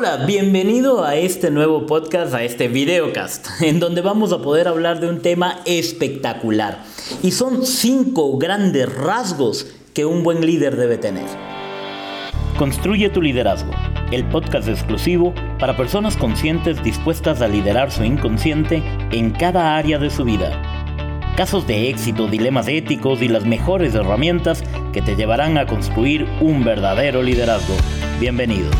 Hola, bienvenido a este nuevo podcast, a este videocast, en donde vamos a poder hablar de un tema espectacular. Y son cinco grandes rasgos que un buen líder debe tener. Construye tu liderazgo, el podcast exclusivo para personas conscientes dispuestas a liderar su inconsciente en cada área de su vida. Casos de éxito, dilemas éticos y las mejores herramientas que te llevarán a construir un verdadero liderazgo. Bienvenido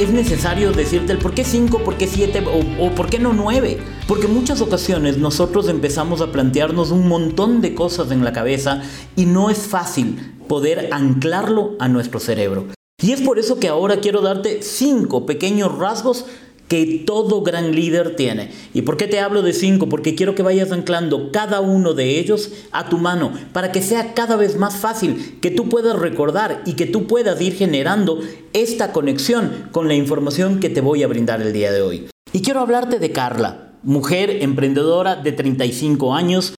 es necesario decirte el por qué 5, por qué 7 o, por qué no 9. Porque muchas ocasiones nosotros empezamos a plantearnos un montón de cosas en la cabeza y no es fácil poder anclarlo a nuestro cerebro. Y es por eso que ahora quiero darte 5 pequeños rasgos que todo gran líder tiene. ¿Y por qué te hablo de cinco? Porque quiero que vayas anclando cada uno de ellos a tu mano para que sea cada vez más fácil, que tú puedas recordar y que tú puedas ir generando esta conexión con la información que te voy a brindar el día de hoy. Y quiero hablarte de Carla, mujer emprendedora de 35 años,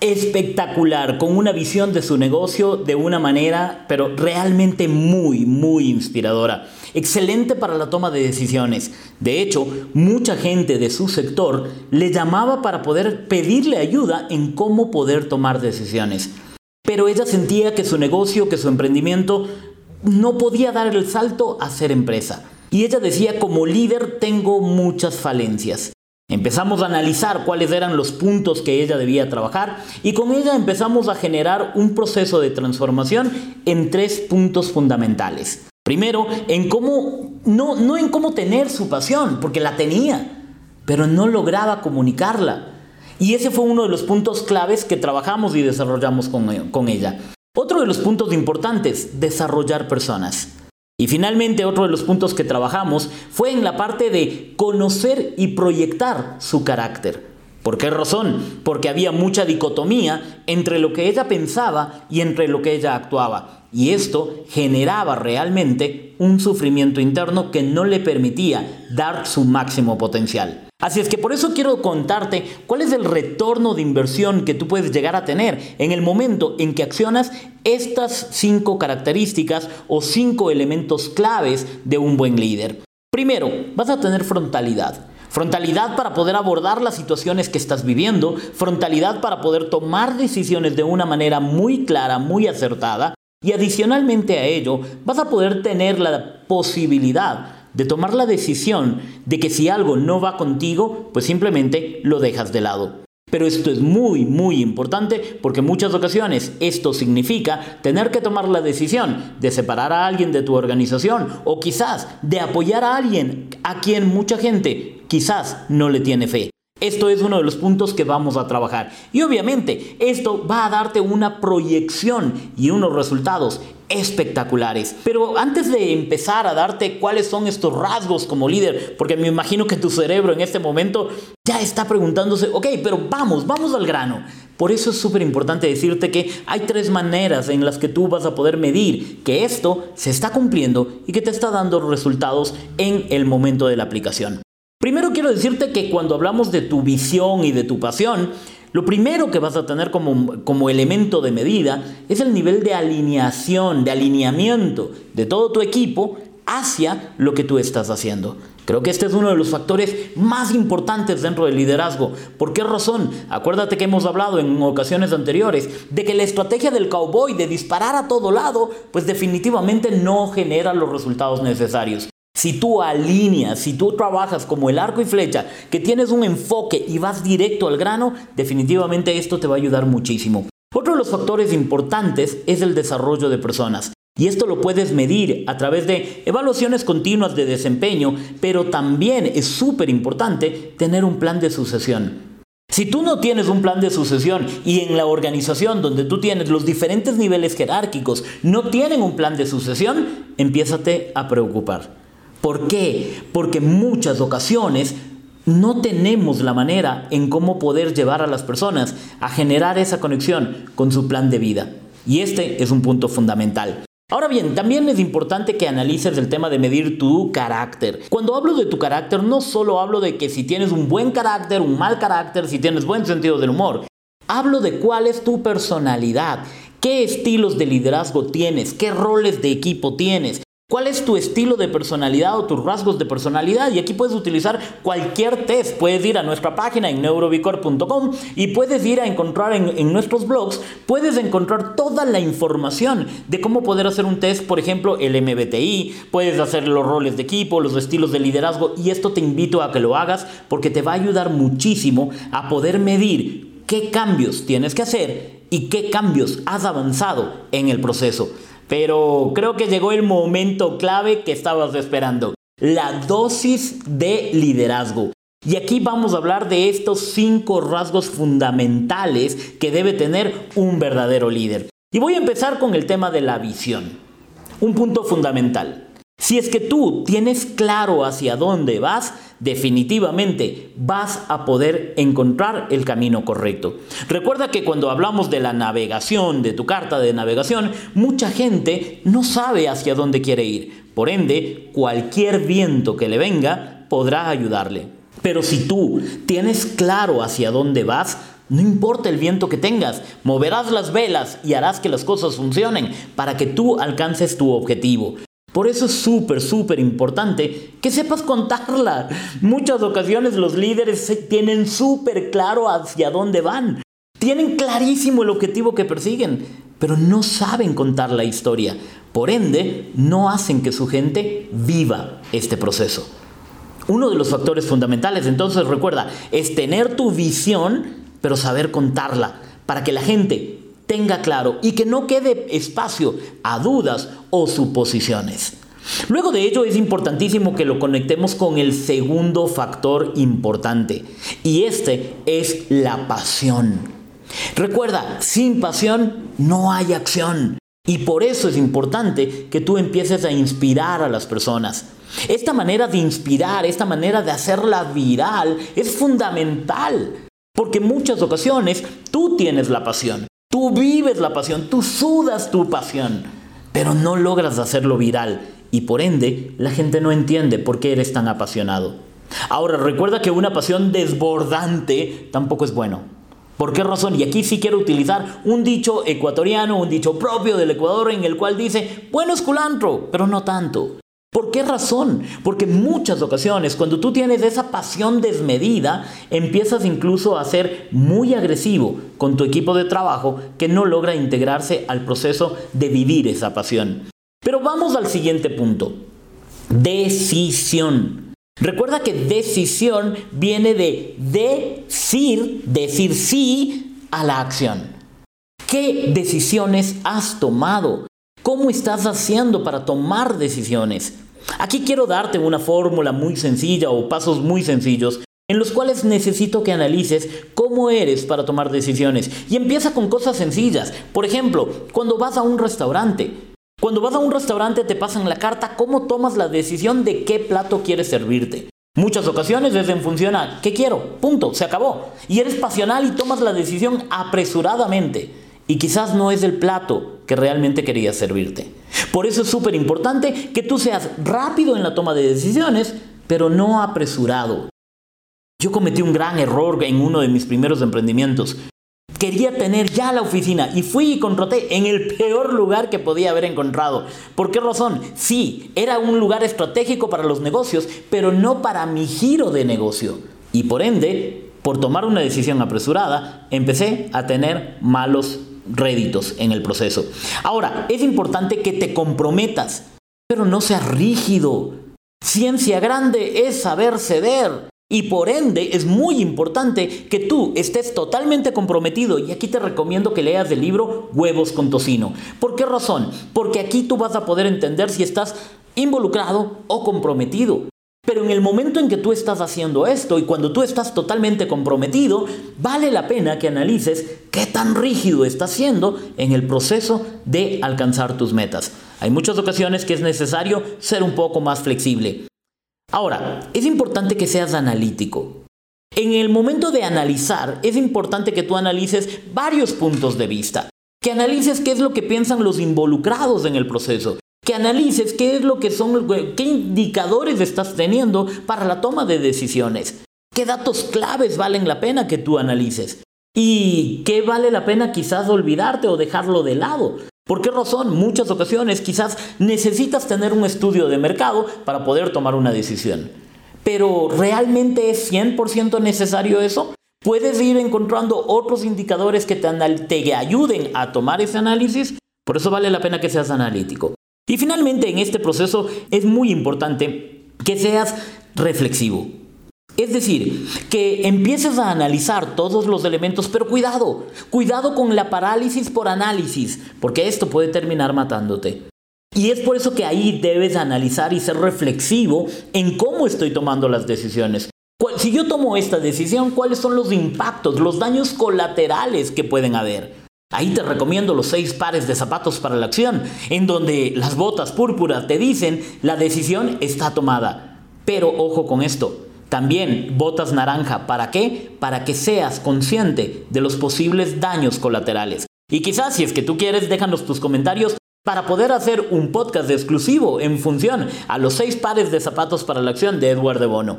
espectacular, con una visión de su negocio de una manera, pero realmente muy, muy inspiradora. Excelente para la toma de decisiones. De hecho, mucha gente de su sector le llamaba para poder pedirle ayuda en cómo poder tomar decisiones. Pero ella sentía que su negocio, que su emprendimiento no podía dar el salto a ser empresa. Y ella decía, como líder tengo muchas falencias. Empezamos a analizar cuáles eran los puntos que ella debía trabajar y con ella empezamos a generar un proceso de transformación en tres puntos fundamentales. Primero, en cómo, no, no en cómo tener su pasión, porque la tenía, pero no lograba comunicarla. Y ese fue uno de los puntos claves que trabajamos y desarrollamos con, con ella. Otro de los puntos importantes, desarrollar personas. Y finalmente otro de los puntos que trabajamos fue en la parte de conocer y proyectar su carácter. ¿Por qué razón? Porque había mucha dicotomía entre lo que ella pensaba y entre lo que ella actuaba. Y esto generaba realmente un sufrimiento interno que no le permitía dar su máximo potencial. Así es que por eso quiero contarte cuál es el retorno de inversión que tú puedes llegar a tener en el momento en que accionas estas cinco características o cinco elementos claves de un buen líder. Primero, vas a tener frontalidad. Frontalidad para poder abordar las situaciones que estás viviendo, frontalidad para poder tomar decisiones de una manera muy clara, muy acertada, y adicionalmente a ello vas a poder tener la posibilidad de tomar la decisión de que si algo no va contigo, pues simplemente lo dejas de lado. Pero esto es muy, muy importante porque en muchas ocasiones esto significa tener que tomar la decisión de separar a alguien de tu organización o quizás de apoyar a alguien a quien mucha gente quizás no le tiene fe. Esto es uno de los puntos que vamos a trabajar. Y obviamente esto va a darte una proyección y unos resultados espectaculares. Pero antes de empezar a darte cuáles son estos rasgos como líder, porque me imagino que tu cerebro en este momento ya está preguntándose, ok, pero vamos, vamos al grano. Por eso es súper importante decirte que hay tres maneras en las que tú vas a poder medir que esto se está cumpliendo y que te está dando resultados en el momento de la aplicación. Primero quiero decirte que cuando hablamos de tu visión y de tu pasión, lo primero que vas a tener como, como, elemento de medida es el nivel de alineación, de alineamiento de todo tu equipo hacia lo que tú estás haciendo. Creo que este es uno de los factores más importantes dentro del liderazgo. ¿Por qué razón? Acuérdate que hemos hablado en ocasiones anteriores de que la estrategia del cowboy de disparar a todo lado, pues definitivamente no genera los resultados necesarios. Si tú alineas, si tú trabajas como el arco y flecha, que tienes un enfoque y vas directo al grano, definitivamente esto te va a ayudar muchísimo. Otro de los factores importantes es el desarrollo de personas. Y esto lo puedes medir a través de evaluaciones continuas de desempeño, pero también es súper importante tener un plan de sucesión. Si tú no tienes un plan de sucesión y en la organización donde tú tienes los diferentes niveles jerárquicos no tienen un plan de sucesión, empiézate a preocupar. ¿Por qué? Porque en muchas ocasiones no tenemos la manera en cómo poder llevar a las personas a generar esa conexión con su plan de vida. Y este es un punto fundamental. Ahora bien, también es importante que analices el tema de medir tu carácter. Cuando hablo de tu carácter, no solo hablo de que si tienes un buen carácter, un mal carácter, si tienes buen sentido del humor. Hablo de cuál es tu personalidad, qué estilos de liderazgo tienes, qué roles de equipo tienes, ¿Cuál es tu estilo de personalidad o tus rasgos de personalidad? Y aquí puedes utilizar cualquier test. Puedes ir a nuestra página en neurobicor.com y puedes ir a encontrar en, nuestros blogs, puedes encontrar toda la información de cómo poder hacer un test, por ejemplo, el MBTI, puedes hacer los roles de equipo, los estilos de liderazgo y esto te invito a que lo hagas porque te va a ayudar muchísimo a poder medir qué cambios tienes que hacer y qué cambios has avanzado en el proceso. Pero creo que llegó el momento clave que estabas esperando. La dosis de liderazgo. Y aquí vamos a hablar de estos cinco rasgos fundamentales que debe tener un verdadero líder. Y voy a empezar con el tema de la visión. Un punto fundamental. Si es que tú tienes claro hacia dónde vas, definitivamente vas a poder encontrar el camino correcto. Recuerda que cuando hablamos de la navegación, de tu carta de navegación, mucha gente no sabe hacia dónde quiere ir. Por ende, cualquier viento que le venga podrá ayudarle. Pero si tú tienes claro hacia dónde vas, no importa el viento que tengas, moverás las velas y harás que las cosas funcionen para que tú alcances tu objetivo. Por eso es súper, súper importante que sepas contarla. Muchas ocasiones los líderes tienen súper claro hacia dónde van. Tienen clarísimo el objetivo que persiguen, pero no saben contar la historia. Por ende, no hacen que su gente viva este proceso. Uno de los factores fundamentales, entonces recuerda, es tener tu visión, pero saber contarla, para que la gente tenga claro y que no quede espacio a dudas o suposiciones. Luego de ello es importantísimo que lo conectemos con el segundo factor importante y este es la pasión. Recuerda, sin pasión no hay acción y por eso es importante que tú empieces a inspirar a las personas. Esta manera de inspirar, esta manera de hacerla viral es fundamental porque en muchas ocasiones tú tienes la pasión, Tú vives la pasión, tú sudas tu pasión, pero no logras hacerlo viral y por ende la gente no entiende por qué eres tan apasionado. Ahora, recuerda que una pasión desbordante tampoco es bueno. ¿Por qué razón? Y aquí sí quiero utilizar un dicho ecuatoriano, un dicho propio del Ecuador en el cual dice, bueno es culantro, pero no tanto. ¿Por qué razón? Porque en muchas ocasiones cuando tú tienes esa pasión desmedida, empiezas incluso a ser muy agresivo con tu equipo de trabajo que no logra integrarse al proceso de vivir esa pasión. Pero vamos al siguiente punto. Decisión. Recuerda que decisión viene de decir, decir sí a la acción. ¿Qué decisiones has tomado? ¿Cómo estás haciendo para tomar decisiones? Aquí quiero darte una fórmula muy sencilla o pasos muy sencillos en los cuales necesito que analices cómo eres para tomar decisiones. Y empieza con cosas sencillas. Por ejemplo, cuando vas a un restaurante. Cuando vas a un restaurante te pasan la carta cómo tomas la decisión de qué plato quieres servirte. Muchas ocasiones es en función a ¿qué quiero? Punto, se acabó. Y eres pasional y tomas la decisión apresuradamente y quizás no es el plato que realmente querías servirte. Por eso es súper importante que tú seas rápido en la toma de decisiones, pero no apresurado. Yo cometí un gran error en uno de mis primeros emprendimientos. Quería tener ya la oficina y fui y contraté en el peor lugar que podía haber encontrado. ¿Por qué razón? Sí, era un lugar estratégico para los negocios, pero no para mi giro de negocio. Y por ende, por tomar una decisión apresurada, empecé a tener malos réditos en el proceso. Ahora, es importante que te comprometas, pero no seas rígido. Ciencia grande es saber ceder. Y por ende es muy importante que tú estés totalmente comprometido. Y aquí te recomiendo que leas el libro Huevos con Tocino. ¿Por qué razón? Porque aquí tú vas a poder entender si estás involucrado o comprometido. Pero en el momento en que tú estás haciendo esto y cuando tú estás totalmente comprometido, vale la pena que analices qué tan rígido estás siendo en el proceso de alcanzar tus metas. Hay muchas ocasiones que es necesario ser un poco más flexible. Ahora, es importante que seas analítico. En el momento de analizar, es importante que tú analices varios puntos de vista, que analices qué es lo que piensan los involucrados en el proceso, que analices qué es lo que son, qué indicadores estás teniendo para la toma de decisiones, qué datos claves valen la pena que tú analices y qué vale la pena quizás olvidarte o dejarlo de lado. ¿Por qué razón? Muchas ocasiones quizás necesitas tener un estudio de mercado para poder tomar una decisión. Pero ¿realmente es 100% necesario eso? Puedes ir encontrando otros indicadores que te, te ayuden a tomar ese análisis. Por eso vale la pena que seas analítico. Y finalmente en este proceso es muy importante que seas reflexivo. Es decir, que empieces a analizar todos los elementos, pero cuidado, cuidado con la parálisis por análisis, porque esto puede terminar matándote. Y es por eso que ahí debes analizar y ser reflexivo en cómo estoy tomando las decisiones. Si yo tomo esta decisión, ¿cuáles son los impactos, los daños colaterales que pueden haber? Ahí te recomiendo los seis pares de zapatos para la acción, en donde las botas púrpuras te dicen la decisión está tomada. Pero ojo con esto, también botas naranja, ¿para qué? Para que seas consciente de los posibles daños colaterales. Y quizás si es que tú quieres, déjanos tus comentarios para poder hacer un podcast exclusivo en función a los seis pares de zapatos para la acción de Edward de Bono.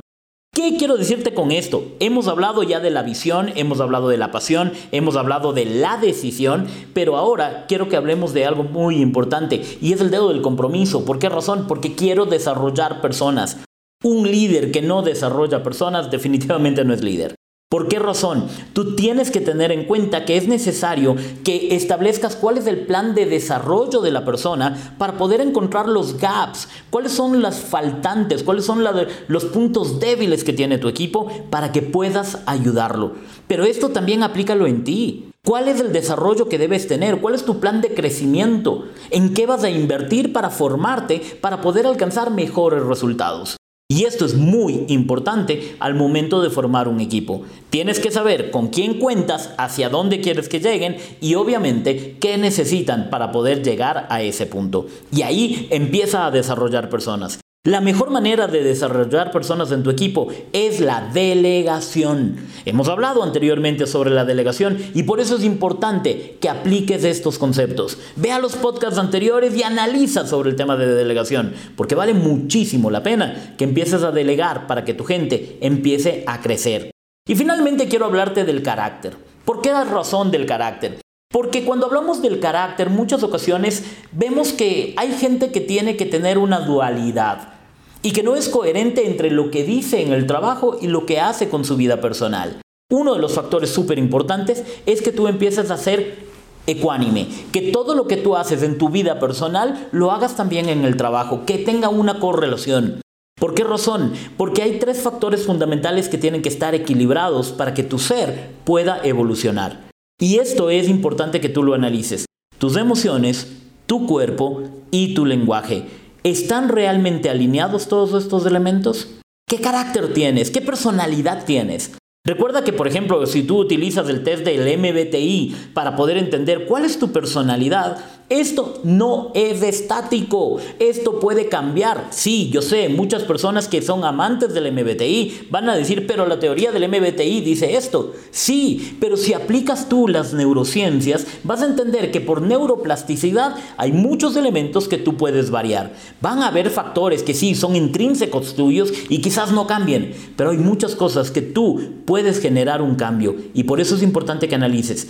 ¿Qué quiero decirte con esto? Hemos hablado ya de la visión, hemos hablado de la pasión, hemos hablado de la decisión, pero ahora quiero que hablemos de algo muy importante y es el dedo del compromiso. ¿Por qué razón? Porque quiero desarrollar personas. Un líder que no desarrolla personas definitivamente no es líder. ¿Por qué razón? Tú tienes que tener en cuenta que es necesario que establezcas cuál es el plan de desarrollo de la persona para poder encontrar los gaps, cuáles son las faltantes, cuáles son los puntos débiles que tiene tu equipo para que puedas ayudarlo. Pero esto también aplícalo en ti. ¿Cuál es el desarrollo que debes tener? ¿Cuál es tu plan de crecimiento? ¿En qué vas a invertir para formarte para poder alcanzar mejores resultados? Y esto es muy importante al momento de formar un equipo. Tienes que saber con quién cuentas, hacia dónde quieres que lleguen y obviamente qué necesitan para poder llegar a ese punto. Y ahí empieza a desarrollar personas. La mejor manera de desarrollar personas en tu equipo es la delegación. Hemos hablado anteriormente sobre la delegación y por eso es importante que apliques estos conceptos. Ve a los podcasts anteriores y analiza sobre el tema de delegación, porque vale muchísimo la pena que empieces a delegar para que tu gente empiece a crecer. Y finalmente quiero hablarte del carácter. ¿Por qué la razón del carácter? Porque cuando hablamos del carácter, muchas ocasiones vemos que hay gente que tiene que tener una dualidad y que no es coherente entre lo que dice en el trabajo y lo que hace con su vida personal. Uno de los factores súper importantes es que tú empieces a ser ecuánime, que todo lo que tú haces en tu vida personal lo hagas también en el trabajo, que tenga una correlación. ¿Por qué razón? Porque hay tres factores fundamentales que tienen que estar equilibrados para que tu ser pueda evolucionar. Y esto es importante que tú lo analices. Tus emociones, tu cuerpo y tu lenguaje. ¿Están realmente alineados todos estos elementos? ¿Qué carácter tienes? ¿Qué personalidad tienes? Recuerda que, por ejemplo, si tú utilizas el test del MBTI para poder entender cuál es tu personalidad, esto no es estático, esto puede cambiar. Sí, yo sé, muchas personas que son amantes del MBTI van a decir, pero la teoría del MBTI dice esto. Sí, pero si aplicas tú las neurociencias, vas a entender que por neuroplasticidad hay muchos elementos que tú puedes variar. Van a haber factores que sí son intrínsecos tuyos y quizás no cambien, pero hay muchas cosas que tú puedes generar un cambio y por eso es importante que analices.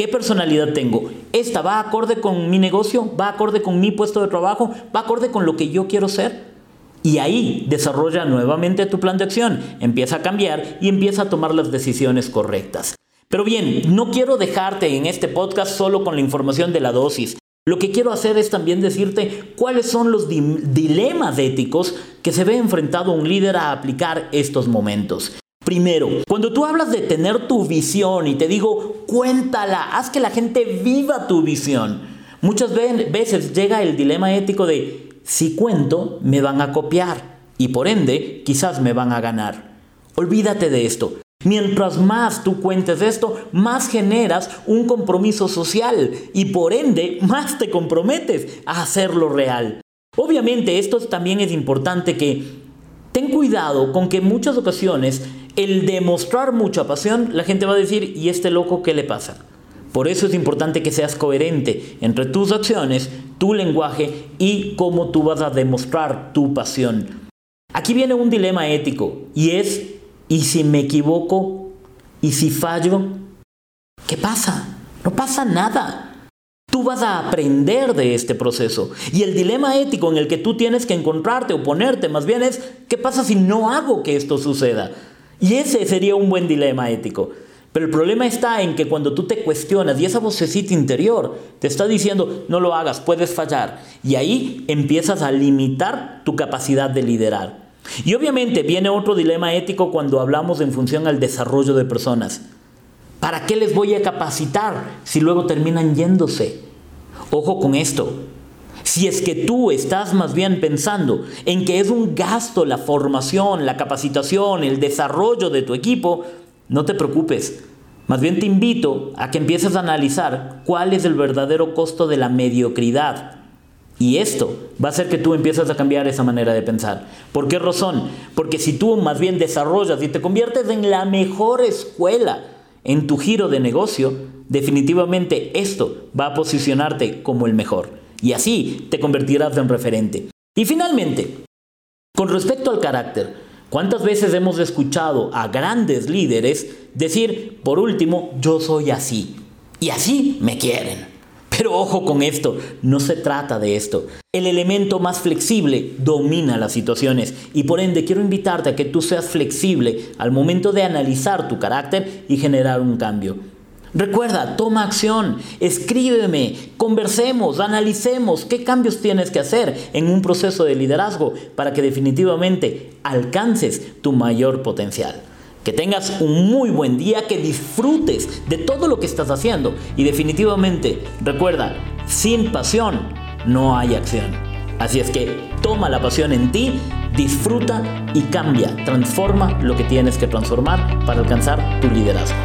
¿Qué personalidad tengo? ¿Esta va acorde con mi negocio? ¿Va acorde con mi puesto de trabajo? ¿Va acorde con lo que yo quiero ser? Y ahí desarrolla nuevamente tu plan de acción, empieza a cambiar y empieza a tomar las decisiones correctas. Pero bien, no quiero dejarte en este podcast solo con la información de la dosis. Lo que quiero hacer es también decirte cuáles son los dilemas éticos que se ve enfrentado un líder a aplicar estos momentos. Primero, cuando tú hablas de tener tu visión y te digo, cuéntala, haz que la gente viva tu visión. Muchas veces llega el dilema ético de, si cuento, me van a copiar y por ende, quizás me van a ganar. Olvídate de esto. Mientras más tú cuentes esto, más generas un compromiso social y por ende más te comprometes a hacerlo real. Obviamente esto también es importante que ten cuidado con que en muchas ocasiones el demostrar mucha pasión, la gente va a decir, ¿y este loco qué le pasa? Por eso es importante que seas coherente entre tus acciones, tu lenguaje y cómo tú vas a demostrar tu pasión. Aquí viene un dilema ético y es, ¿y si me equivoco? ¿Y si fallo? ¿Qué pasa? No pasa nada. Tú vas a aprender de este proceso. Y el dilema ético en el que tú tienes que encontrarte o ponerte más bien es, ¿qué pasa si no hago que esto suceda? Y ese sería un buen dilema ético. Pero el problema está en que cuando tú te cuestionas y esa vocecita interior te está diciendo, no lo hagas, puedes fallar. Y ahí empiezas a limitar tu capacidad de liderar. Y obviamente viene otro dilema ético cuando hablamos en función al desarrollo de personas. ¿Para qué les voy a capacitar si luego terminan yéndose? Ojo con esto. Si es que tú estás más bien pensando en que es un gasto la formación, la capacitación, el desarrollo de tu equipo, no te preocupes. Más bien te invito a que empieces a analizar cuál es el verdadero costo de la mediocridad. Y esto va a hacer que tú empieces a cambiar esa manera de pensar. ¿Por qué razón? Porque si tú más bien desarrollas y te conviertes en la mejor escuela en tu giro de negocio, definitivamente esto va a posicionarte como el mejor. Y así te convertirás en referente. Y finalmente, con respecto al carácter, ¿Cuántas veces hemos escuchado a grandes líderes decir, por último, yo soy así? Y así me quieren. Pero ojo con esto, no se trata de esto. El elemento más flexible domina las situaciones y por ende quiero invitarte a que tú seas flexible al momento de analizar tu carácter y generar un cambio. Recuerda, toma acción, escríbeme, conversemos, analicemos qué cambios tienes que hacer en un proceso de liderazgo para que definitivamente alcances tu mayor potencial. Que tengas un muy buen día, que disfrutes de todo lo que estás haciendo y definitivamente recuerda, sin pasión no hay acción. Así es que toma la pasión en ti, disfruta y cambia, transforma lo que tienes que transformar para alcanzar tu liderazgo.